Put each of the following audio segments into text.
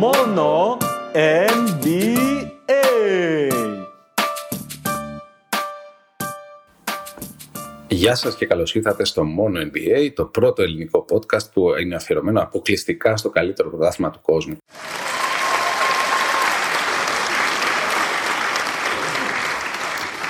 μόνο NBA. Γεια σας και καλώς ήρθατε στο Μόνο NBA, το πρώτο ελληνικό podcast που είναι αφιερωμένο αποκλειστικά στο καλύτερο πρωτάθλημα του κόσμου.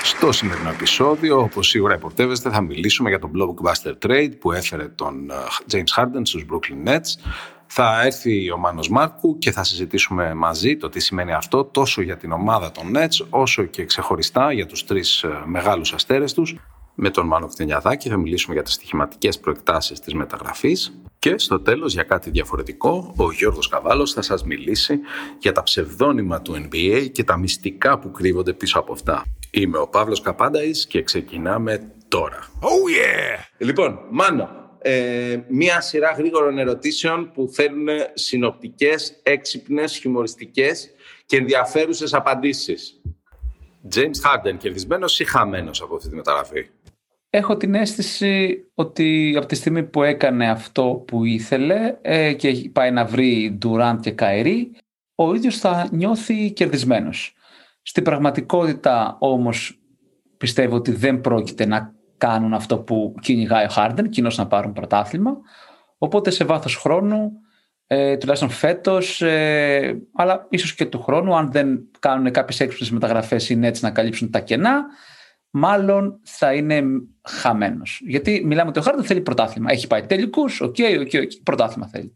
Στο σημερινό επεισόδιο, όπως σίγουρα υποπτεύεστε, θα μιλήσουμε για τον blockbuster trade που έφερε τον ε, James Harden στους Brooklyn Nets. Θα έρθει ο Μάνος Μάρκου και θα συζητήσουμε μαζί το τι σημαίνει αυτό τόσο για την ομάδα των Nets όσο και ξεχωριστά για τους τρεις ε, μεγάλους αστέρες τους. Με τον Μάνο Κτενιαδάκη θα μιλήσουμε για τις στοιχηματικές προεκτάσεις της μεταγραφής και στο τέλος για κάτι διαφορετικό ο Γιώργος Καβάλος θα σας μιλήσει για τα ψευδόνυμα του NBA και τα μυστικά που κρύβονται πίσω από αυτά. Είμαι ο Παύλος Καπάνταης και ξεκινάμε τώρα. Oh yeah! Λοιπόν, Μάνο, ε, μία σειρά γρήγορων ερωτήσεων που θέλουν συνοπτικές, έξυπνες, χιουμοριστικές και ενδιαφέρουσες απαντήσεις. James Harden, κερδισμένος ή χαμένος από αυτή τη μεταγραφή; Έχω την αίσθηση ότι από τη στιγμή που έκανε αυτό που ήθελε ε, και πάει να βρει Durant και Καερή, ο ίδιος θα νιώθει κερδισμένος. Στην πραγματικότητα όμως πιστεύω ότι δεν πρόκειται να κάνουν αυτό που κυνηγάει ο Χάρντεν, κοινώς να πάρουν πρωτάθλημα. Οπότε σε βάθος χρόνου, ε, τουλάχιστον φέτος, ε, αλλά ίσως και του χρόνου, αν δεν κάνουν κάποιες έξυπνες μεταγραφές ή έτσι να καλύψουν τα κενά, μάλλον θα είναι χαμένος. Γιατί μιλάμε ότι ο Χάρντεν θέλει πρωτάθλημα. Έχει πάει τελικούς, οκ, okay, okay, okay, πρωτάθλημα θέλει.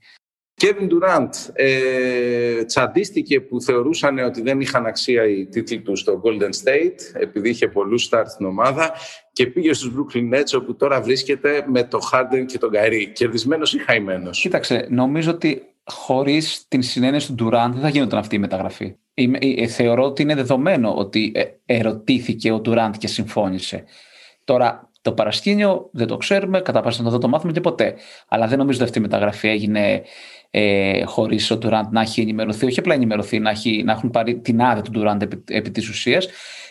Kevin Durant ε, τσαντίστηκε που θεωρούσαν ότι δεν είχαν αξία οι τίτλοι του στο Golden State επειδή είχε πολλούς stars στην ομάδα και πήγε στους Brooklyn Nets όπου τώρα βρίσκεται με το Harden και τον Kyrie. Κερδισμένος ή χαϊμένος; Κοίταξε, νομίζω ότι χωρίς την συνένεση του Durant δεν θα γίνονταν αυτή η μεταγραφή. Ε, θεωρώ ότι είναι δεδομένο ότι ε, ερωτήθηκε ο Durant και συμφώνησε. Τώρα, το παρασκήνιο δεν το ξέρουμε, κατά πάσα να το το μάθουμε και ποτέ. Αλλά δεν νομίζω ότι αυτή η μεταγραφή έγινε ε, χωρίς ο Ντουράντ να έχει ενημερωθεί, όχι απλά ενημερωθεί, να, έχει, να έχουν πάρει την άδεια του Ντουράντ επί, επί της ουσίας.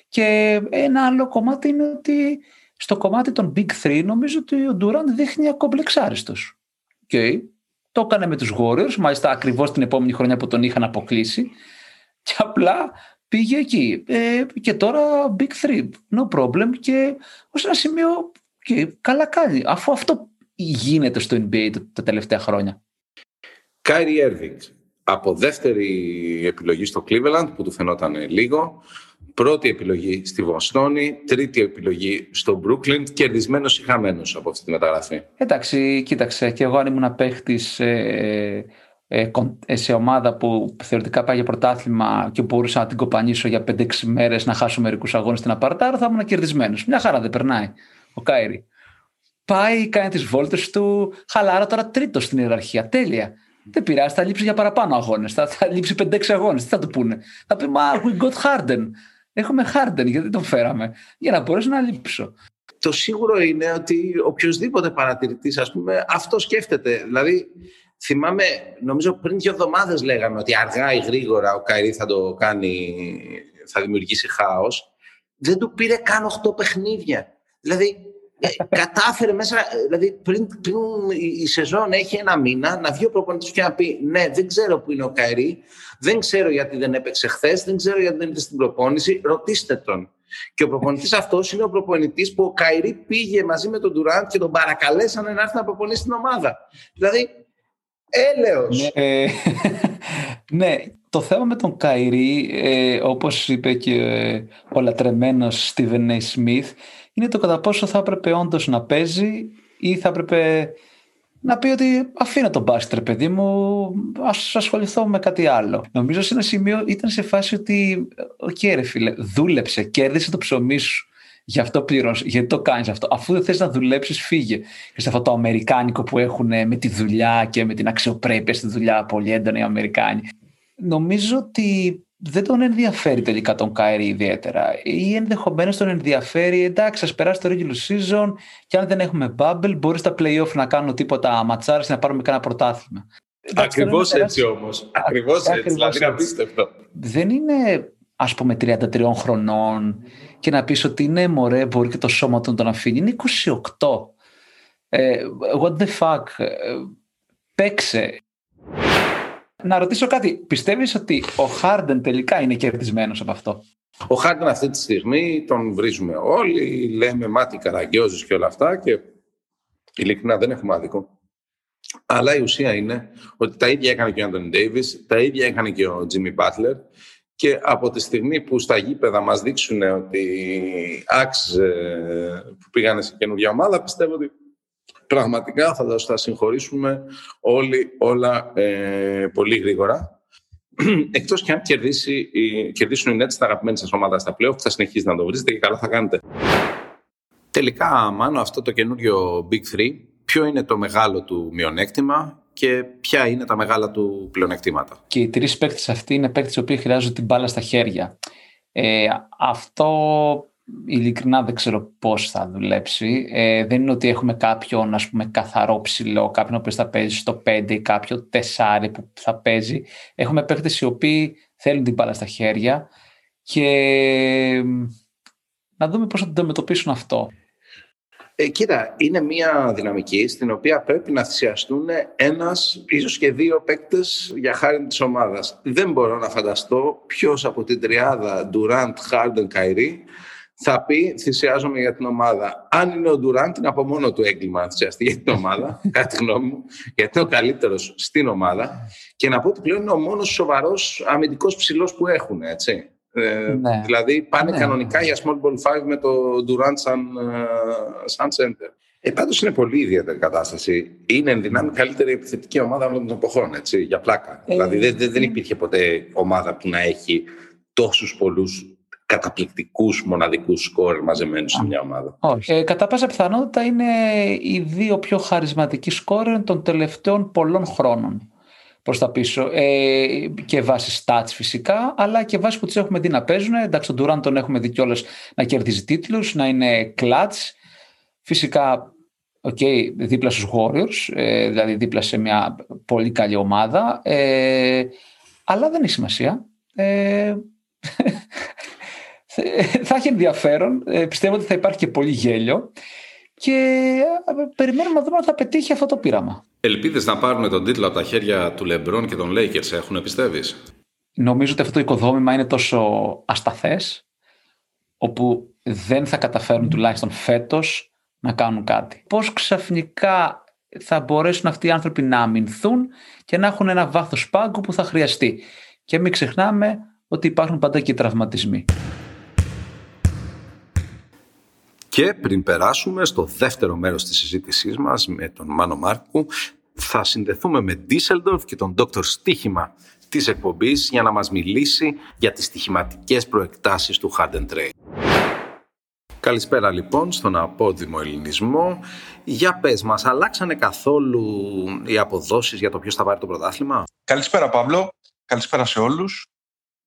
Και ένα άλλο κομμάτι είναι ότι στο κομμάτι των Big Three νομίζω ότι ο Ντουράντ δείχνει ακομπλεξάριστο. Okay. Το έκανε με τους Warriors, μάλιστα ακριβώς την επόμενη χρονιά που τον είχαν αποκλείσει. Και απλά πήγε εκεί. Ε, και τώρα Big Three, no problem. Και ως ένα σημείο και καλά κάνει. Αφού αυτό γίνεται στο NBA τα τελευταία χρόνια. Κάιρι Έρβινγκ. Από δεύτερη επιλογή στο Cleveland που του φαινόταν λίγο. Πρώτη επιλογή στη Βοστόνη. Τρίτη επιλογή στο Brooklyn. Κερδισμένος ή χαμένος από αυτή τη μεταγραφή. Εντάξει, κοίταξε. Και εγώ αν ήμουν παίχτης ε, ε, ε, σε ομάδα που θεωρητικά πάει για πρωτάθλημα και μπορούσα να την κοπανίσω για 5-6 μέρες να χάσω μερικούς αγώνες στην Απαρτάρα, θα ήμουν κερδισμένος. Μια χαρά δεν περνάει ο Κάιρι. Πάει, κάνει τις βόλτες του. Χαλάρα τώρα τρίτο στην ιεραρχία. Τέλεια. Δεν πειράζει, θα λείψει για παραπάνω αγώνες. Θα, θα λείψει 5-6 αγώνες. Τι θα του πούνε. Θα πει Μα we got Harden. Έχουμε Harden, γιατί τον φέραμε. Για να μπορέσω να λείψω. Το σίγουρο είναι ότι οποιοδήποτε παρατηρητής, ας πούμε, αυτό σκέφτεται. Δηλαδή, θυμάμαι, νομίζω πριν δύο εβδομάδες λέγαμε ότι αργά ή γρήγορα ο Καϊρή θα το κάνει, θα δημιουργήσει χάος. Δεν του πήρε καν 8 παιχνίδια. Δηλαδή, ε, κατάφερε μέσα, δηλαδή πριν, πριν η σεζόν έχει ένα μήνα να βγει ο προπονητής και να πει ναι δεν ξέρω που είναι ο Καϊρή, δεν ξέρω γιατί δεν έπαιξε χθες, δεν ξέρω γιατί δεν ήταν στην προπόνηση, ρωτήστε τον. Και ο προπονητής αυτός είναι ο προπονητής που ο Καϊρή πήγε μαζί με τον Ντουράντ και τον παρακαλέσανε να έρθει να προπονήσει την ομάδα. Δηλαδή, έλεος. Ναι, ε, ναι, το θέμα με τον Καϊρή, ε, όπως είπε και ε, ο λατρεμένος Στίβεν A. Smith, είναι το κατά πόσο θα έπρεπε όντως να παίζει ή θα έπρεπε να πει ότι αφήνω το μπάσκετ, παιδί μου, ας ασχοληθώ με κάτι άλλο. Νομίζω σε ένα σημείο ήταν σε φάση ότι, οκ, ρε φίλε, δούλεψε, κέρδισε το ψωμί σου. Γι' αυτό πληρώνεσαι. Γιατί το κάνεις αυτό. Αφού δεν θες να δουλέψεις, φύγε. Και σε αυτό το Αμερικάνικο που έχουν με τη δουλειά και με την αξιοπρέπεια στη δουλειά, πολύ έντονα οι Αμερικάνοι. Νομίζω ότι δεν τον ενδιαφέρει τελικά τον Kyrie ιδιαίτερα. Ή ενδεχομένως τον ενδιαφέρει, εντάξει, ας περάσει το regular season και αν δεν έχουμε bubble, μπορείς στα playoff να κάνουν τίποτα ματσάρες να πάρουμε κανένα πρωτάθλημα. Ακριβώς έτσι όμως. Ακριβώς έτσι. Δηλαδή είναι απίστευτο. Δεν είναι ας πούμε 33 χρονών και να πεις ότι είναι μωρέ, μπορεί και το σώμα του να τον αφήνει. Είναι 28. Ε, what the fuck. Ε, παίξε. Να ρωτήσω κάτι. Πιστεύεις ότι ο Χάρντεν τελικά είναι κερδισμένος από αυτό; Ο Χάρντεν αυτή τη στιγμή τον βρίζουμε όλοι, λέμε μάτι καραγκιόζης και όλα αυτά και ειλικρινά δεν έχουμε άδικο. Αλλά η ουσία είναι ότι τα ίδια έκανε και ο Άντωνι Ντέιβις, τα ίδια έκανε και ο Τζίμι Μπάτλερ και από τη στιγμή που στα γήπεδα μας δείξουν ότι άξιζε που πήγανε σε καινούργια ομάδα, πιστεύω ότι πραγματικά θα τα συγχωρήσουμε όλοι όλα ε, πολύ γρήγορα. Εκτός και αν κερδίσει, κερδίσουν οι Nets τα αγαπημένη σας ομάδα στα πλέον, που θα συνεχίσει να το βρίζετε και καλά θα κάνετε. Τελικά, Μάνο, αυτό το καινούριο Big 3, ποιο είναι το μεγάλο του μειονέκτημα; Και ποια είναι τα μεγάλα του πλεονεκτήματα. Και οι τρεις παίκτες αυτοί είναι παίκτες οι οποίοι χρειάζονται την μπάλα στα χέρια. Ε, αυτό ειλικρινά δεν ξέρω πώς θα δουλέψει. Ε, δεν είναι ότι έχουμε κάποιον ας πούμε, καθαρό ψηλό, κάποιον που θα παίζει στο 5 ή κάποιο τεσάρι που θα παίζει. Έχουμε παίκτες οι οποίοι θέλουν την μπάλα στα χέρια και να δούμε πώς θα το αντιμετωπίσουν αυτό. Ε, κοίτα, είναι μια δυναμική στην οποία πρέπει να θυσιαστούν ένας, ίσως και δύο παίκτες για χάρη της ομάδας. Δεν μπορώ να φανταστώ ποιος από την τριάδα Durant, Harden, Kyrie θα πει θυσιάζομαι για την ομάδα. Αν είναι ο Ντουράντ, είναι από μόνο του έγκλημα να θυσιαστεί για την ομάδα, κατά τη γνώμη μου, γιατί είναι ο καλύτερος στην ομάδα. Και να πω ότι πλέον είναι ο μόνος σοβαρός αμυντικός ψηλός που έχουν, έτσι. Ε, ναι. Δηλαδή πάνε ναι. κανονικά για small ball 5 με το Durant σαν, ε, σαν center. Ε, πάντως είναι πολύ ιδιαίτερη κατάσταση. Είναι εν δυνάμει καλύτερη επιθετική ομάδα όλων των εποχών, έτσι, για πλάκα. Ε, δηλαδή δεν, δεν υπήρχε ποτέ ομάδα που να έχει τόσους πολλούς καταπληκτικούς μοναδικούς σκόρ μαζεμένους σε μια ομάδα. Όχι. Ε, κατά πάσα πιθανότητα είναι οι δύο πιο χαρισματικοί σκόρ των τελευταίων πολλών χρόνων προς τα πίσω. Ε, και βάσει stats φυσικά αλλά και βάσει που τους έχουμε δει να παίζουν. Εντάξει τον Durant τον έχουμε δει κιόλας να κερδίζει τίτλους να είναι clutch. Φυσικά okay, δίπλα στους Warriors ε, δηλαδή δίπλα σε μια πολύ καλή ομάδα. Ε, αλλά δεν έχει σημασία. Ε, θα έχει ενδιαφέρον. Ε, πιστεύω ότι θα υπάρχει και πολύ γέλιο. Και ε, περιμένουμε να δούμε αν θα πετύχει αυτό το πείραμα. Ελπίδες να πάρουν τον τίτλο από τα χέρια του Λεμπρόν και των Lakers έχουν, πιστεύεις; Νομίζω ότι αυτό το οικοδόμημα είναι τόσο ασταθές, όπου δεν θα καταφέρουν τουλάχιστον φέτος να κάνουν κάτι. Πώς ξαφνικά θα μπορέσουν αυτοί οι άνθρωποι να αμυνθούν και να έχουν ένα βάθος πάγκου που θα χρειαστεί. Και μην ξεχνάμε ότι υπάρχουν πάντα και τραυματισμοί. Και πριν περάσουμε στο δεύτερο μέρος της συζήτησής μας με τον Μάνο Μάρκου, θα συνδεθούμε με Ντίσελντορφ και τον Dr. Στίχημα της εκπομπής για να μας μιλήσει για τις στοιχηματικές προεκτάσεις του Harden Trade. Καλησπέρα λοιπόν στον απόδημο ελληνισμό. Για πες μας, αλλάξανε καθόλου οι αποδόσεις για το ποιος θα πάρει το πρωτάθλημα; Καλησπέρα Παύλο, καλησπέρα σε όλους.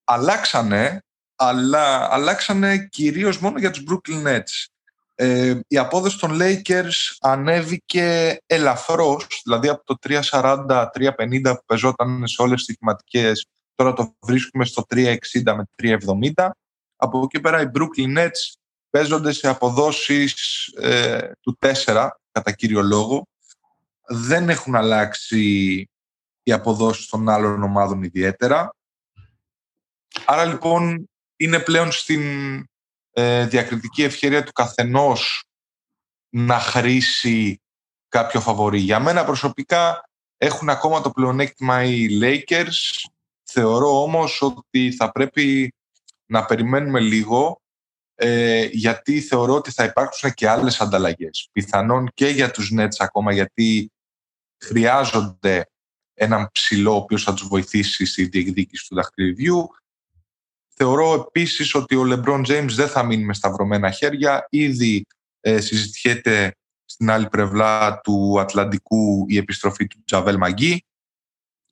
Αλλάξανε, αλλά αλλάξανε κυρίως μόνο για τους Brooklyn Nets. Ε, η απόδοση των Lakers ανέβηκε ελαφρώς, δηλαδή από το 3.40-3.50 που πεζόταν σε όλες τις θεματικές, τώρα το βρίσκουμε στο 3.60 με 3.70. Από εκεί πέρα οι Brooklyn Nets παίζονται σε αποδόσεις ε, του 4 κατά κύριο λόγο. Δεν έχουν αλλάξει οι αποδόσεις των άλλων ομάδων ιδιαίτερα. Άρα λοιπόν είναι πλέον στην ε, διακριτική ευκαιρία του καθενός να χρήσει κάποιο φαβορή. Για μένα προσωπικά έχουν ακόμα το πλεονέκτημα οι Lakers. Θεωρώ όμως ότι θα πρέπει να περιμένουμε λίγο ε, γιατί θεωρώ ότι θα υπάρξουν και άλλες ανταλλαγές. Πιθανόν και για τους Nets ακόμα γιατί χρειάζονται έναν ψηλό ο οποίος θα τους βοηθήσει στη διεκδίκηση του δαχτυλιδιού Θεωρώ επίσης ότι ο LeBron James δεν θα μείνει με σταυρωμένα χέρια. Ήδη ε, συζητιέται στην άλλη πλευρά του Ατλαντικού η επιστροφή του Τζαβέλ Μαγκή.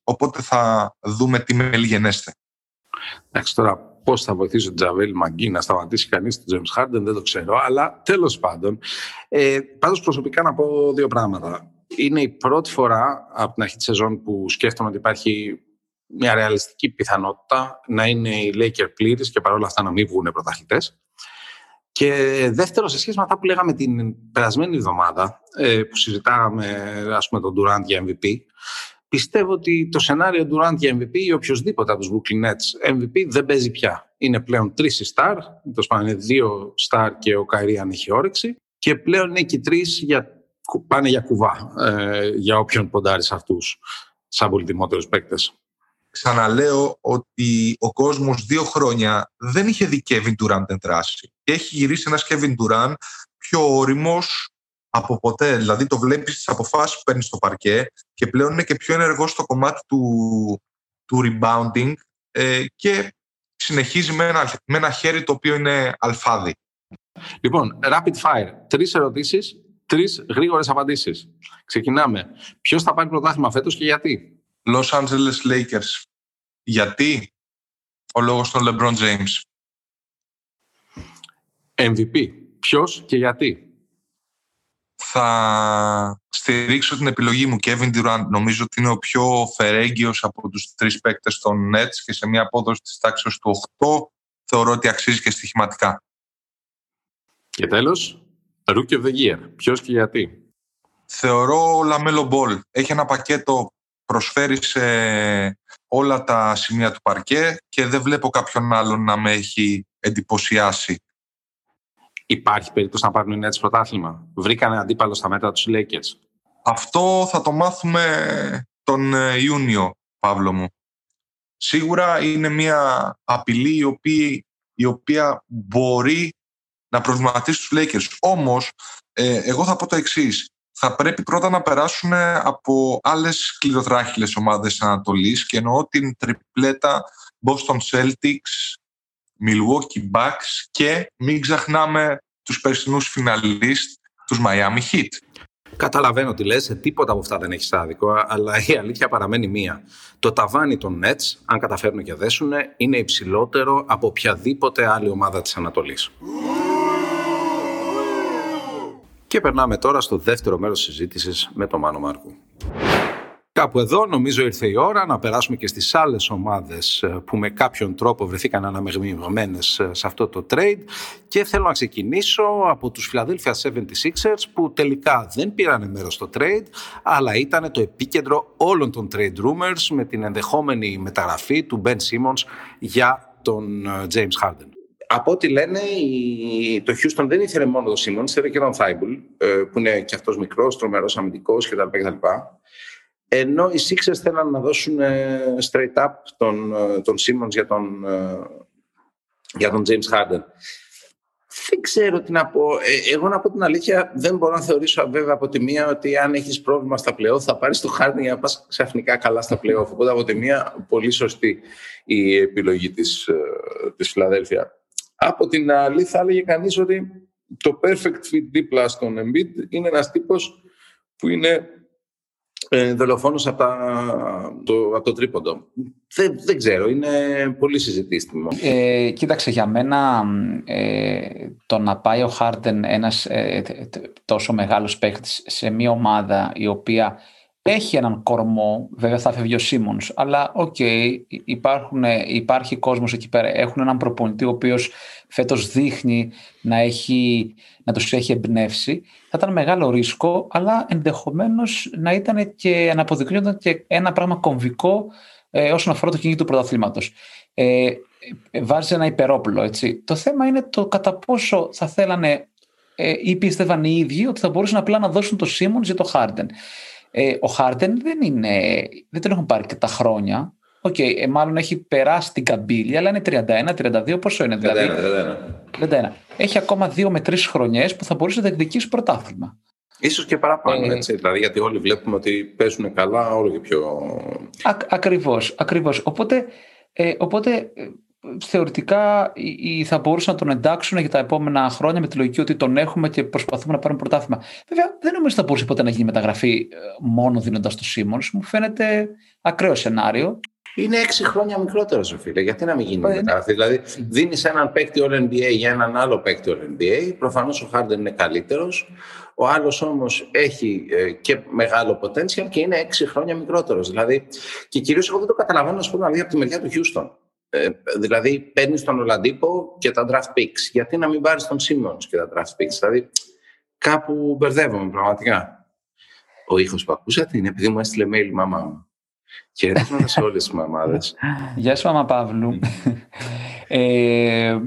Οπότε θα δούμε τι μέλη γενέστε. Εντάξει τώρα πώς θα βοηθήσει ο Τζαβέλ Μαγκή να σταματήσει κανείς τον James Harden δεν το ξέρω. Αλλά τέλος πάντων. Ε, πάντως προσωπικά να πω δύο πράγματα. Είναι η πρώτη φορά από την αρχή της σεζόν που σκέφτομαι ότι υπάρχει μια ρεαλιστική πιθανότητα να είναι οι Lakers πλήρης και παρόλα αυτά να μην βγουν πρωταθλητές. Και δεύτερο, σε σχέση με αυτά που λέγαμε την περασμένη εβδομάδα, ε, που συζητάγαμε ας πούμε, τον Durant για MVP, πιστεύω ότι το σενάριο Durant για MVP ή οποιοδήποτε από τους Brooklyn Nets MVP δεν παίζει πια. Είναι πλέον τρεις οι star, το πάνω είναι δύο star και ο Καϊρή αν έχει όρεξη και πλέον είναι και τρεις για, πάνε για κουβά ε, για όποιον ποντάρεις σε αυτούς σαν πολυτιμότερους παίκτες. Ξαναλέω ότι ο κόσμος δύο χρόνια δεν είχε δει Kevin Durant εντράσει. Και έχει γυρίσει ένας Kevin Durant πιο όριμος από ποτέ. Δηλαδή το βλέπεις στις αποφάσεις που παίρνεις στο παρκέ και πλέον είναι και πιο ενεργός στο κομμάτι του, του rebounding ε, και συνεχίζει με ένα, με ένα χέρι το οποίο είναι αλφάδι. Λοιπόν, rapid fire. Τρεις ερωτήσεις, τρεις γρήγορες απαντήσεις. Ξεκινάμε. Ποιος θα πάρει πρωτάθλημα φέτος και γιατί; Los Angeles Lakers. Γιατί; Ο λόγος των LeBron James. MVP. Ποιος και γιατί; Θα στηρίξω την επιλογή μου Kevin Durant. Νομίζω ότι είναι ο πιο φερέγγιος από τους τρεις παίκτες των Nets και σε μια απόδοση της τάξης του 8 θεωρώ ότι αξίζει και στοιχηματικά. Και τέλος, Rookie of the Year. Ποιος και γιατί; Θεωρώ LaMelo Ball. Έχει ένα πακέτο, προσφέρει σε όλα τα σημεία του παρκέ και δεν βλέπω κάποιον άλλον να με έχει εντυπωσιάσει. Υπάρχει περίπτωση να πάρουν οι Nets πρωτάθλημα; Βρήκανε αντίπαλο στα μέτρα τους Lakers. Αυτό θα το μάθουμε τον ε, Ιούνιο, Παύλο μου. Σίγουρα είναι μια απειλή η οποία, η οποία μπορεί να προβληματίσει τους Lakers. Όμως, ε, εγώ θα πω το εξής. Θα πρέπει πρώτα να περάσουν από άλλες σκληροτράχυλες ομάδες της Ανατολής και εννοώ την τριπλέτα Boston Celtics, Milwaukee Bucks και μην ξεχνάμε τους περσινούς φιναλίστ, τους Miami Heat. Καταλαβαίνω τι λες, τίποτα από αυτά δεν έχεις άδικο, αλλά η αλήθεια παραμένει μία. Το ταβάνι των Nets, αν καταφέρουν και δέσουν, είναι υψηλότερο από οποιαδήποτε άλλη ομάδα της Ανατολής. Και περνάμε τώρα στο δεύτερο μέρος συζήτησης με τον Μάνο Μάρκου. Κάπου εδώ νομίζω ήρθε η ώρα να περάσουμε και στις άλλες ομάδες ε, που με κάποιον τρόπο βρεθήκαν αναμεγμημένες ε, σε αυτό το trade και θέλω να ξεκινήσω από τους Philadelphia 76ers που τελικά δεν πήραν μέρος στο trade αλλά ήταν το επίκεντρο όλων των trade rumors με την ενδεχόμενη μεταγραφή του Ben Simmons για τον ε, James Harden. Από ό,τι λένε, το Houston δεν ήθελε μόνο τον Simmons, ήθελε και τον Θάιμπουλ, που είναι και αυτός μικρός, τρομερός αμυντικός κτλ. Ενώ οι Sixers θέλαν να δώσουν ε, straight up τον, ε, τον Simmons για τον, ε, για τον James Harden. Δεν ξέρω τι να πω. Εγώ να πω την αλήθεια, δεν μπορώ να θεωρήσω βέβαια από τη μία ότι αν έχεις πρόβλημα στα πλεό θα πάρεις το Harden για να πας ξαφνικά καλά στα πλεό. Οπότε από τη μία πολύ σωστή η επιλογή της, της Φιλαδέλφια. Από την άλλη θα έλεγε κανείς ότι το perfect fit δίπλα στον Embiid είναι ένας τύπος που είναι ε, δολοφόνος από, το, από το τρίποντο. Δεν, δεν ξέρω, είναι πολύ συζητήσιμο. Ε, κοίταξε, για μένα ε, το να πάει ο Χάρτεν ένας ε, τόσο μεγάλος παίχτης σε μια ομάδα η οποία έχει έναν κορμό, βέβαια θα φεύγει ο Σίμονς, αλλά οκ, okay, υπάρχει κόσμος εκεί πέρα. Έχουν έναν προπονητή ο οποίος φέτος δείχνει να, έχει, να τους έχει εμπνεύσει. Θα ήταν μεγάλο ρίσκο, αλλά ενδεχομένως να ήταν και να αποδεικνύονταν και ένα πράγμα κομβικό ε, όσον αφορά το κυνήγι του πρωταθλήματος. Ε, βάζει ένα υπερόπλο, έτσι. Το θέμα είναι το κατά πόσο θα θέλανε ε, ή πίστευαν οι ίδιοι ότι θα μπορούσαν απλά να δώσουν το Σίμονς για το Χάρντεν. Ε, ο Χάρτεν δεν είναι, δεν τον έχουν πάρει και τα χρόνια. Οκ, okay, ε, μάλλον έχει περάσει την καμπύλη, αλλά είναι 31, 32, πόσο είναι, 31, δηλαδή. 31. 31. Έχει ακόμα δύο με τρεις χρονιές που θα μπορούσε να διεκδικήσει πρωτάθλημα. Ίσως και παραπάνω, ε, έτσι, δηλαδή, γιατί όλοι βλέπουμε ότι παίζουν καλά όλο και πιο... Α, ακριβώς, ακριβώς. Οπότε, ε, οπότε θεωρητικά θα μπορούσαν να τον εντάξουν για τα επόμενα χρόνια με τη λογική ότι τον έχουμε και προσπαθούμε να πάρουμε πρωτάθλημα. Βέβαια, δεν νομίζω ότι θα μπορούσε ποτέ να γίνει μεταγραφή ε, μόνο δίνοντας το Σίμονς. Μου φαίνεται ακραίο σενάριο. Είναι έξι χρόνια μικρότερο, ο φίλε. Γιατί να μην γίνει ε, μεταγραφή; Δηλαδή, δίνεις έναν παίκτη All NBA για έναν άλλο παίκτη All NBA. Προφανώς ο Χάρντεν είναι καλύτερος. Ο άλλος όμως έχει ε, και μεγάλο potential και είναι έξι χρόνια μικρότερος. Δηλαδή, και κυρίως εγώ δεν το καταλαβαίνω, ας πούμε, από τη μεριά του Houston. Ε, δηλαδή, παίρνεις τον Ολαντίπο και τα draft picks. Γιατί να μην πάρεις τον Σίμον και τα draft picks; Δηλαδή, κάπου μπερδεύομαι πραγματικά. Ο ήχος που ακούσατε είναι επειδή μου έστειλε mail η μαμά μου. Χαιρετίσματα σε όλες τις μαμάδες. Γεια σου, Μαμά Παύλου. ε,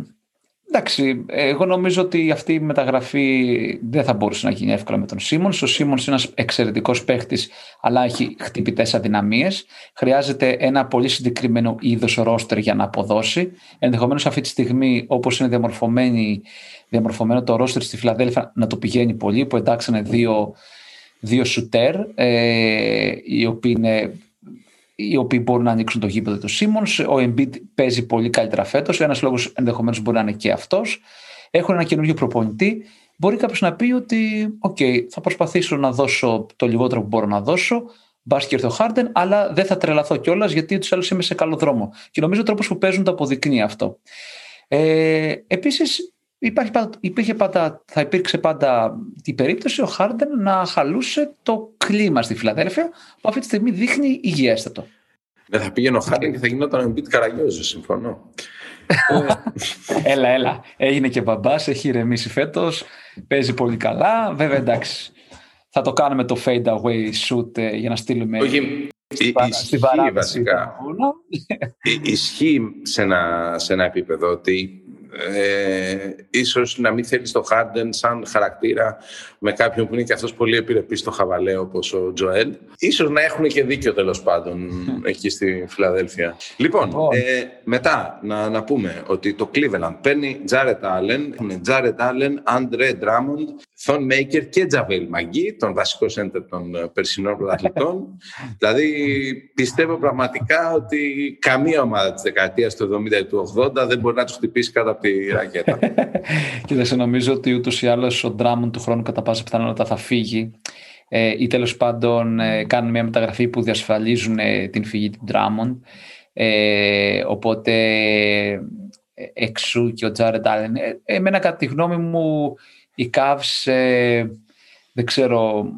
εντάξει, εγώ νομίζω ότι αυτή η μεταγραφή δεν θα μπορούσε να γίνει εύκολα με τον Σίμονς. Ο Σίμονς είναι ένας εξαιρετικός παίχτης, αλλά έχει χτυπητές αδυναμίες. Χρειάζεται ένα πολύ συγκεκριμένο είδος ρόστερ για να αποδώσει. Ενδεχομένως αυτή τη στιγμή, όπως είναι διαμορφωμένη, διαμορφωμένο το ρόστερ στη Φιλαδέλφια, να το πηγαίνει πολύ, που εντάξανε δύο, δύο σουτέρ, ε, οι οποίοι είναι οι οποίοι μπορούν να ανοίξουν το γήπεδο του Σίμονς. Ο Embiid παίζει πολύ καλύτερα φέτος. Ένας λόγος ενδεχομένως μπορεί να είναι και αυτός. Έχουν ένα καινούργιο προπονητή. Μπορεί κάποιος να πει ότι, OK, θα προσπαθήσω να δώσω το λιγότερο που μπορώ να δώσω. Μπας και έρθει ο Χάρντεν, αλλά δεν θα τρελαθώ κιόλας γιατί του άλλου είμαι σε καλό δρόμο. Και νομίζω ο τρόπος που παίζουν το αποδεικνύει αυτό. Ε, Επίσης, Υπάρχει, υπήρχε πάντα, θα υπήρξε πάντα η περίπτωση ο Χάρντεν να χαλούσε το κλίμα στη Φιλαδέλφια που αυτή τη στιγμή δείχνει υγιέστατο. Δεν θα πήγαινε ο Χάρντεν και θα γινόταν ο Μπιτ Καραγιόζη, συμφωνώ. έλα, έλα. Έγινε και μπαμπάς, έχει ηρεμήσει φέτος. Παίζει πολύ καλά. Βέβαια, εντάξει. Θα το κάνουμε το fade away shoot ε, για να στείλουμε. Όχι, ισχύει βασικά. Ισχύει σε ένα, σε ένα επίπεδο ότι ε, ίσως να μην θέλεις το Χάρντεν σαν χαρακτήρα με κάποιον που είναι και αυτός πολύ επιρρεπής στο χαβαλέ όπως ο Τζοέλ. Ίσως να έχουν και δίκιο τέλος πάντων εκεί στη Φιλαδέλφια. Λοιπόν, λοιπόν, ε, μετά να, να πούμε ότι το Cleveland παίρνει Τζάρετ Άλεν, Τζάρετ Άλεν, Άντρε Ντράμοντ, Θον Μέικερ και Τζαβέλ Μαγκή, τον βασικό σέντερ των ε, περσινών πρωταθλητών. δηλαδή πιστεύω πραγματικά ότι καμία ομάδα της δεκαετίας του 70 ή του 80 δεν μπορεί να τους χτυπήσει κάτω από τη ρακέτα. Κοίταξε, νομίζω ότι ούτως ή άλλως ο Ντράμον του χρόνου κατά πάσα πιθανότητα θα φύγει. Ε, ή τέλος πάντων ε, κάνουν μια μεταγραφή που διασφαλίζουν ε, την φυγή του Ντράμον. Ε, οπότε ε, εξού και ο Τζάρετ Άλεν. Ε, εμένα κατά τη γνώμη μου οι Cavs δεν ξέρω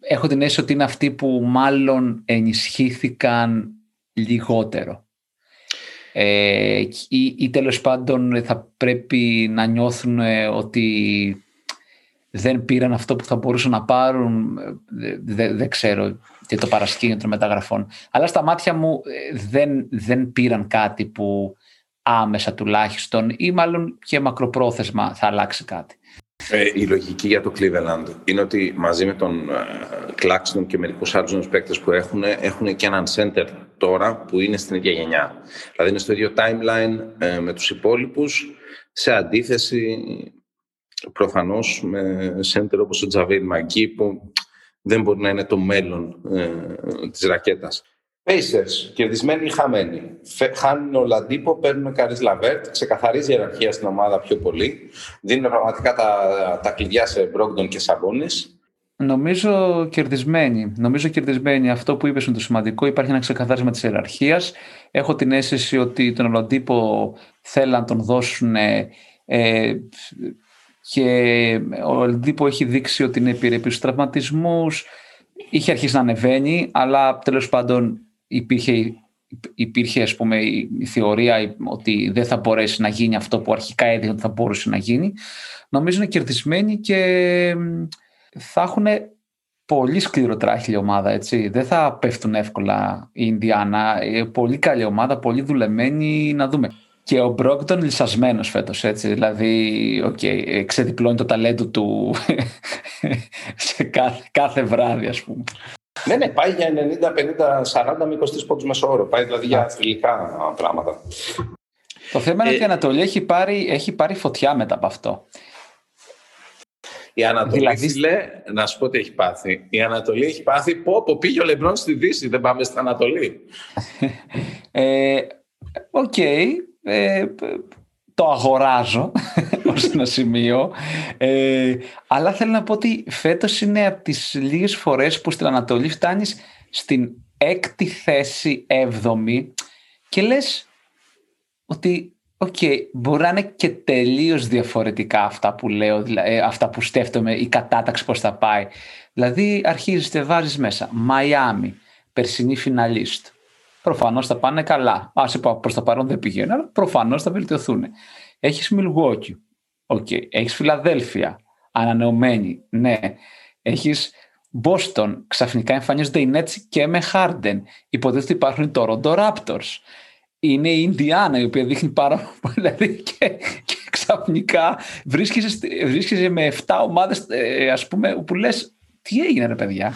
έχω την αίσθηση ότι είναι αυτοί που μάλλον ενισχύθηκαν λιγότερο ε, ή, ή τέλος πάντων θα πρέπει να νιώθουν ε, ότι δεν πήραν αυτό που θα μπορούσαν να πάρουν, δεν, δεν ξέρω και το παρασκήνιο των μεταγραφών. Αλλά στα μάτια μου ε, δεν, δεν πήραν κάτι που άμεσα τουλάχιστον ή μάλλον και μακροπρόθεσμα θα αλλάξει κάτι. Ε, η λογική για το Cleveland είναι ότι μαζί με τον Sexton και μερικούς άλλους παίκτες που έχουν, έχουν και έναν center τώρα που είναι στην ίδια γενιά. Δηλαδή είναι στο ίδιο timeline ε, με τους υπόλοιπους, σε αντίθεση προφανώς με center όπως ο JaVale McGee που δεν μπορεί να είναι το μέλλον ε, της ρακέτας. Pacers, κερδισμένοι ή χαμένοι. Χάνουν Oladipo, παίρνουν Caris LeVert, ξεκαθαρίζει η ιεραρχία στην ομάδα πιο πολύ. Δίνουν πραγματικά τα, τα κλειδιά σε Μπρόγκτον και Σαμπόνις. Νομίζω κερδισμένοι. Νομίζω κερδισμένοι. Αυτό που είπες είναι το σημαντικό. Υπάρχει ένα ξεκαθάρισμα της ιεραρχίας. Έχω την αίσθηση ότι τον Ολοντίπο θέλουν να τον δώσουν ε, και ο Ολοντίπο έχει δείξει ότι είναι επιρρεπής στους τραυματισμούς. Είχε αρχίσει να ανεβαίνει, αλλά τέλος πάντων υπήρχε, υπήρχε ας πούμε, η θεωρία ότι δεν θα μπορέσει να γίνει αυτό που αρχικά έδειχνε ότι θα μπορούσε να γίνει. Νομίζω είναι κερδισμένοι και θα έχουν πολύ σκληρό τράχυλη ομάδα, έτσι. Δεν θα πέφτουν εύκολα η Ινδιάνα. Ε, πολύ καλή ομάδα, πολύ δουλεμένη, να δούμε. Και ο Μπρόκτον λυσασμένος φέτος, έτσι. Δηλαδή, okay, ξεδιπλώνει το ταλέντο του σε κάθε, κάθε βράδυ, ας πούμε. Ναι, ναι, πάει για 90, 50, 40 με 23 πόντους μέσο όρο. Πάει δηλαδή για φιλικά πράγματα. Το θέμα είναι ε, ότι η Ανατολή έχει πάρει, έχει πάρει φωτιά μετά από αυτό. Η Ανατολή, δηλαδή... φίλε, να σου πω τι έχει πάθει. Η Ανατολή έχει πάθει, πω, πω πήγε ο Λεμπρόν στη Δύση, δεν πάμε στην Ανατολή. ε, Οκ, ε, το αγοράζω ως ένα σημείο. Ε, αλλά θέλω να πω ότι φέτος είναι από τις λίγες φορές που στην Ανατολή φτάνεις στην έκτη θέση έβδομη και λες ότι Οκ, okay, μπορεί να είναι και τελείως διαφορετικά αυτά που λέω, ε, αυτά που σκέφτομαι, η κατάταξη πώς θα πάει. Δηλαδή, αρχίζεις και βάζεις μέσα. Miami, περσινή φιναλίστ. Προφανώς θα πάνε καλά. Α είπα προς το παρόν δεν πηγαίνουν, αλλά προφανώς θα βελτιωθούν. Έχεις Milwaukee. Οκ. Okay. Έχεις Φιλαδέλφεια. Ανανεωμένη. Ναι. Έχεις Boston. Ξαφνικά εμφανίζονται οι Nets και με Harden. Υποτίθεται ότι υπάρχουν οι Toronto Raptors. Είναι η Ινδιάνα η οποία δείχνει πάρα πολύ. Δηλαδή και, και ξαφνικά βρίσκεσαι, βρίσκεσαι με 7 ομάδες ε, ας πούμε που λες τι έγινε ρε παιδιά;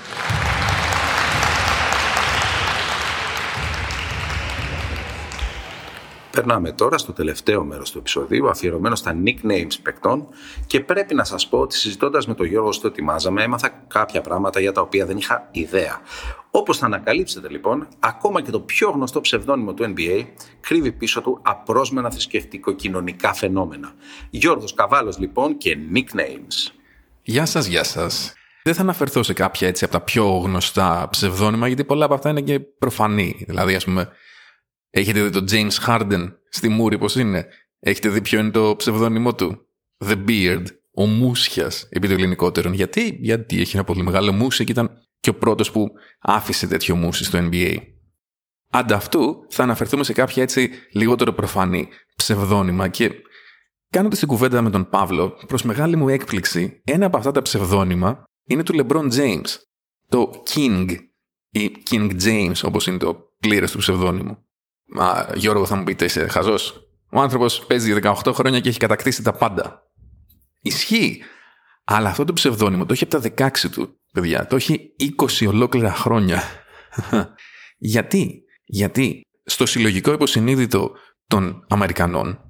Περνάμε τώρα στο τελευταίο μέρος του επεισοδίου, αφιερωμένο στα nicknames παικτών και πρέπει να σας πω ότι συζητώντας με τον Γιώργο στο ετοιμάζαμε έμαθα κάποια πράγματα για τα οποία δεν είχα ιδέα. Όπως θα ανακαλύψετε λοιπόν, ακόμα και το πιο γνωστό ψευδόνυμο του NBA κρύβει πίσω του απρόσμενα θρησκευτικο-κοινωνικά φαινόμενα. Γιώργος Καβάλος λοιπόν και nicknames. Γεια σας, γεια σας. Δεν θα αναφερθώ σε κάποια έτσι από τα πιο γνωστά ψευδόνυμα, γιατί πολλά από αυτά είναι και προφανή. Δηλαδή, ας πούμε, Έχετε δει το James Harden στη Μούρη πώς είναι; Έχετε δει ποιο είναι το ψευδόνυμό του; The Beard. Ο Μούσιας, επί το ελληνικότερον. Γιατί, γιατί έχει ένα πολύ μεγάλο μουσι και ήταν και ο πρώτος που άφησε τέτοιο μουσι στο NBA. Ανταυτού θα αναφερθούμε σε κάποια έτσι λιγότερο προφανή ψευδόνυμα και κάνοντας την κουβέντα με τον Παύλο, προς μεγάλη μου έκπληξη, ένα από αυτά τα ψευδόνυμα είναι του LeBron James. Το King ή King James όπως είναι το πλήρες του ψευδόνυμου. Μα Γιώργο θα μου πείτε είσαι χαζός; Ο άνθρωπος παίζει 18 χρόνια και έχει κατακτήσει τα πάντα. Ισχύει. Αλλά αυτό το ψευδόνυμο το έχει από τα 16 του, παιδιά. Το έχει 20 ολόκληρα χρόνια. Γιατί; Γιατί στο συλλογικό υποσυνείδητο των Αμερικανών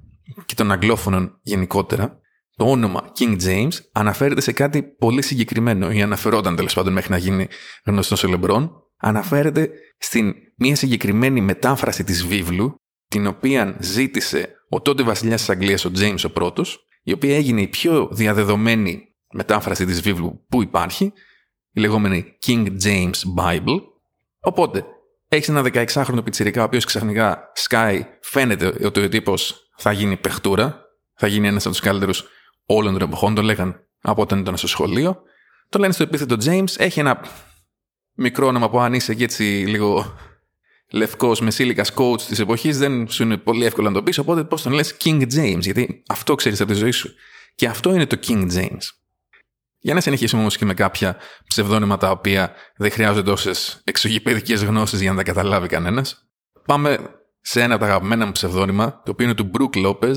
και των Αγγλόφωνων γενικότερα, το όνομα King James αναφέρεται σε κάτι πολύ συγκεκριμένο ή αναφερόταν τέλος πάντων μέχρι να γίνει γνωστός σε Λεμπρόν, αναφέρεται στην μία συγκεκριμένη μετάφραση της βίβλου, την οποία ζήτησε ο τότε βασιλιάς της Αγγλίας, ο James ο πρώτος, η οποία έγινε η πιο διαδεδομένη μετάφραση της βίβλου που υπάρχει, η λεγόμενη King James Bible. Οπότε, έχεις ένα 16χρονο πιτσιρικά, ο οποίος ξαφνικά σκάει, φαίνεται ότι ο τύπος θα γίνει παιχτούρα, θα γίνει ένας από τους καλύτερους όλων των εποχών, το λέγαν από όταν ήταν στο σχολείο. Το λένε στο επίθετο James, έχει ένα μικρό όνομα που αν είσαι και έτσι λίγο λευκός με σύλικα coach της εποχής, δεν σου είναι πολύ εύκολο να το πεις. Οπότε πώς τον λες; King James, γιατί αυτό ξέρεις από τη ζωή σου. Και αυτό είναι το King James. Για να συνεχίσουμε όμως και με κάποια ψευδόνυμα τα οποία δεν χρειάζονται τόσε εξωγηπαιδικές γνώσεις για να τα καταλάβει κανένας. Πάμε σε ένα από τα αγαπημένα μου ψευδόνυμα, το οποίο είναι του Brook Lopez,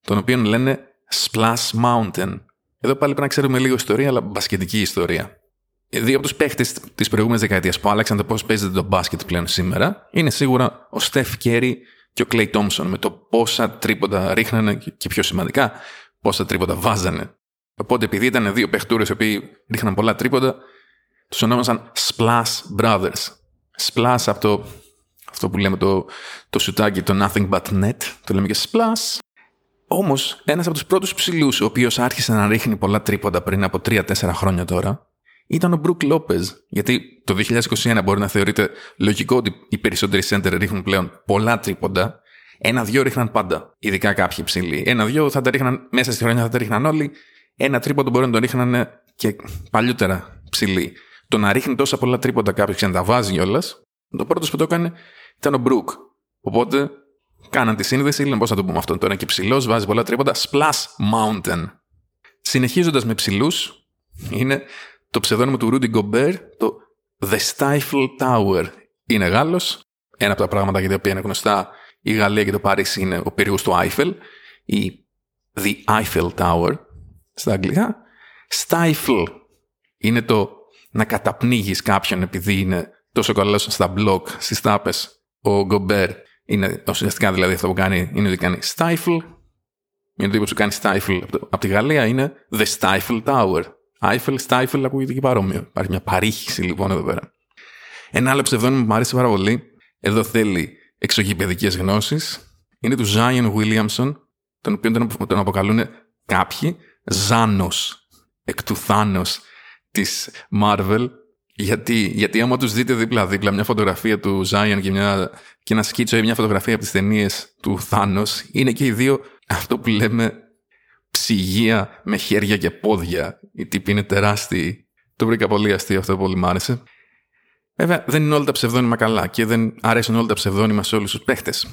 τον οποίο λένε Splash Mountain. Εδώ πάλι πρέπει να ξέρουμε λίγο ιστορία, αλλά μπασκετική ιστορία δύο από τους παίχτες της προηγούμενης δεκαετίας που άλλαξαν το πώς παίζεται το μπάσκετ πλέον σήμερα είναι σίγουρα ο Στεφ Κέρι και ο Κλέι Τόμψον με το πόσα τρίποντα ρίχνανε και πιο σημαντικά πόσα τρίποντα βάζανε. Οπότε επειδή ήταν δύο παιχτούρε οι οποίοι ρίχναν πολλά τρίποντα, τους ονόμασαν Splash Brothers. Splash από το αυτό που λέμε το, το σουτάκι, το Nothing But Net, το λέμε και Splash. Όμως, ένας από τους πρώτους ψηλούς, ο οποίος άρχισε να ρίχνει πολλά τρίποντα πριν από 3-4 χρόνια τώρα, ήταν ο Μπρουκ Λόπε. Γιατί το 2021 μπορεί να θεωρείται λογικό ότι οι περισσότεροι center ρίχνουν πλέον πολλά τρίποντα. Ένα-δυο ρίχναν πάντα. Ειδικά κάποιοι ψηλοί. Ένα-δυο θα τα ρίχναν μέσα στη χρονιά, θα τα ρίχναν όλοι. Ένα τρίποντο μπορεί να το ρίχναν και παλιότερα ψηλοί. Το να ρίχνει τόσα πολλά τρίποντα κάποιος και να τα βάζει κιόλας, το πρώτο που το έκανε ήταν ο Μπρουκ. Οπότε κάναν τη σύνδεση, λένε πώς θα το πούμε αυτό. Τώρα και ψηλός, βάζει πολλά τρίποντα. Splash Mountain. Συνεχίζοντας με ψηλούς, είναι το ψευδόνιμο του Rudy Gobert, το The Stifle Tower. Είναι Γάλλος. Ένα από τα πράγματα για τα οποία είναι γνωστά η Γαλλία και το Παρίσι είναι ο πύργος του Eiffel ή The Eiffel Tower στα αγγλικά. Stifle είναι το να καταπνίγεις κάποιον επειδή είναι τόσο καλός στα blog, στις τάπες. Ο Gobert είναι ουσιαστικά δηλαδή αυτό που κάνει είναι ότι κάνει Stifle. Είναι το που σου κάνει Stifle από τη Γαλλία είναι The Stifle Tower. Άιφελ, Στάιφελ ακούγεται και παρόμοιο. Υπάρχει μια παρήχηση λοιπόν εδώ πέρα. Ένα άλλο ψευδόνιμο που μου αρέσει πάρα πολύ, εδώ θέλει εξωγηπαιδικέ γνώσει, είναι του Ζάιον Βίλιαμσον, τον οποίο τον αποκαλούν κάποιοι Ζάνος, εκ του Θάνος της Marvel. Γιατί, γιατί άμα τους δείτε δίπλα-δίπλα μια φωτογραφία του Ζάιον και, μια, και ένα σκίτσο ή μια φωτογραφία από τις ταινίες του Θάνος, είναι και οι δύο αυτό που λέμε ψυγεία με χέρια και πόδια. Οι τύποι είναι τεράστιοι. Το βρήκα πολύ αστείο αυτό, πολύ μ' άρεσε. Βέβαια, δεν είναι όλα τα ψευδόνυμα καλά και δεν αρέσουν όλα τα ψευδόνυμα σε όλους τους παίχτες.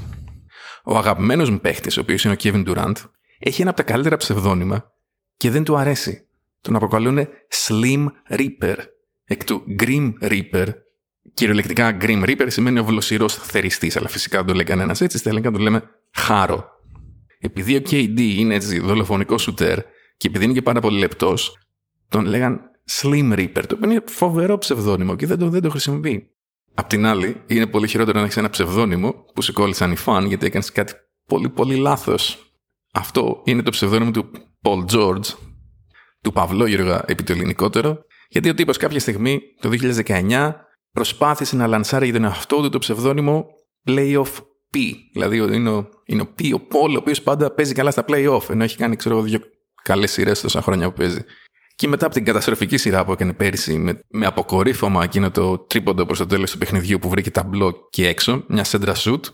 Ο αγαπημένος μου παίχτης, ο οποίος είναι ο Kevin Durant, έχει ένα από τα καλύτερα ψευδόνυμα και δεν του αρέσει. Τον αποκαλούν Slim Reaper. εκ του Grim Reaper. Κυριολεκτικά Grim Reaper σημαίνει ο βλοσιρό θεριστής, αλλά φυσικά δεν το λέει κανένας έτσι, στα ελληνικά το λέμε χάρο. Επειδή ο KD είναι έτσι δολοφονικός σουτέρ και επειδή είναι και πάρα πολύ λεπτός, τον λέγαν Slim Reaper, το οποίο είναι φοβερό ψευδόνυμο και δεν το, δεν το χρησιμοποιεί. Απ' την άλλη, είναι πολύ χειρότερο να έχει ένα ψευδόνυμο που σε κόλλησαν οι φαν γιατί έκανες κάτι πολύ πολύ λάθος. Αυτό είναι το ψευδόνυμο του Paul George, του Παυλόγυργα επί το ελληνικότερο, γιατί ο τύπος κάποια στιγμή, το 2019, προσπάθησε να λανσάρει για τον εαυτό του το ψευδόνυμο Playoff P. Δηλαδή είναι ο, είναι ο P, ο Paul, ο οποίος πάντα παίζει καλά στα playoff, ενώ έχει κάνει, ξέρω δύο καλές σειρές τόσα χρόνια που παίζει. Και μετά από την καταστροφική σειρά που έκανε πέρυσι με, με αποκορύφωμα εκείνο το τρίποντο προς το τέλος του παιχνιδιού που βρήκε ταμπλό και έξω, μια σέντρα σουτ,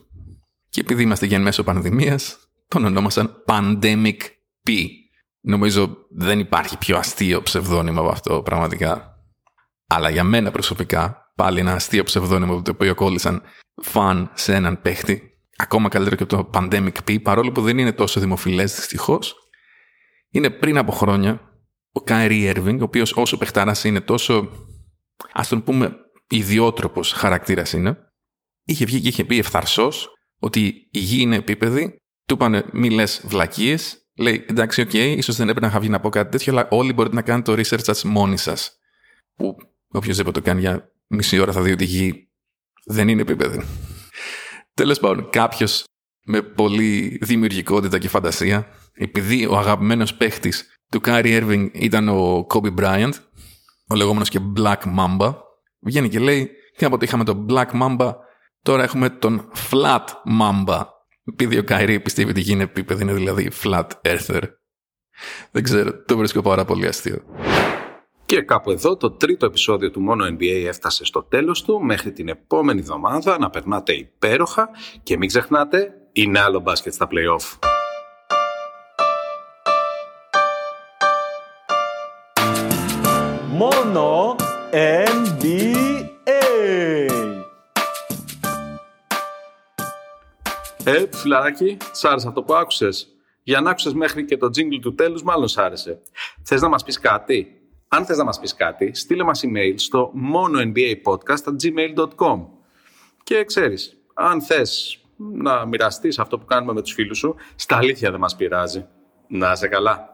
και επειδή είμαστε για μέσω πανδημίας, τον ονόμασαν Pandemic P. Νομίζω δεν υπάρχει πιο αστείο ψευδόνυμο από αυτό πραγματικά. Αλλά για μένα προσωπικά, πάλι ένα αστείο ψευδόνυμο το οποίο κόλλησαν φαν σε έναν παίχτη. Ακόμα καλύτερο και το Pandemic P, παρόλο που δεν είναι τόσο δημοφιλές δυστυχώς. Είναι πριν από χρόνια ο Kyrie Irving, ο οποίος όσο παιχτάρα είναι τόσο, ας τον πούμε, ιδιότροπος χαρακτήρας είναι, είχε βγει και είχε πει ευθαρσώς ότι η γη είναι επίπεδη, του είπανε μη λες βλακείες, λέει εντάξει, οκ, okay, ίσως δεν έπρεπε να είχα βγει να πω κάτι τέτοιο, αλλά όλοι μπορείτε να κάνετε το research σας μόνοι σας. Που οποιοδήποτε το κάνει για μισή ώρα θα δει ότι η γη δεν είναι επίπεδη. Τέλος πάντων, κάποιος με πολύ δημιουργικότητα και φαντασία, επειδή ο αγαπημένος παίχτης του Kyrie Irving ήταν ο Kobe Bryant, ο λεγόμενος και Black Mamba, βγαίνει και λέει: Τι από είχαμε τον Black Mamba, τώρα έχουμε τον Flat Mamba. Επειδή ο Kyrie πιστεύει ότι η γη είναι επίπεδη, είναι δηλαδή Flat Earther. Δεν ξέρω, το βρίσκω πάρα πολύ αστείο. Και κάπου εδώ το τρίτο επεισόδιο του Μόνο NBA έφτασε στο τέλος του. Μέχρι την επόμενη εβδομάδα να περνάτε υπέροχα και μην ξεχνάτε, είναι άλλο μπάσκετ στα play-off. Μόνο NBA. Ε, φιλαράκι, σ' άρεσε αυτό που άκουσες; Για να άκουσες μέχρι και το jingle του τέλους, μάλλον σ' άρεσε. Θες να μας πεις κάτι; Αν θες να μας πεις κάτι, στείλε μας email στο mononbapodcast.gmail.com Και ξέρεις, αν θες να μοιραστείς αυτό που κάνουμε με τους φίλους σου, στα αλήθεια δεν μας πειράζει. Να σε καλά.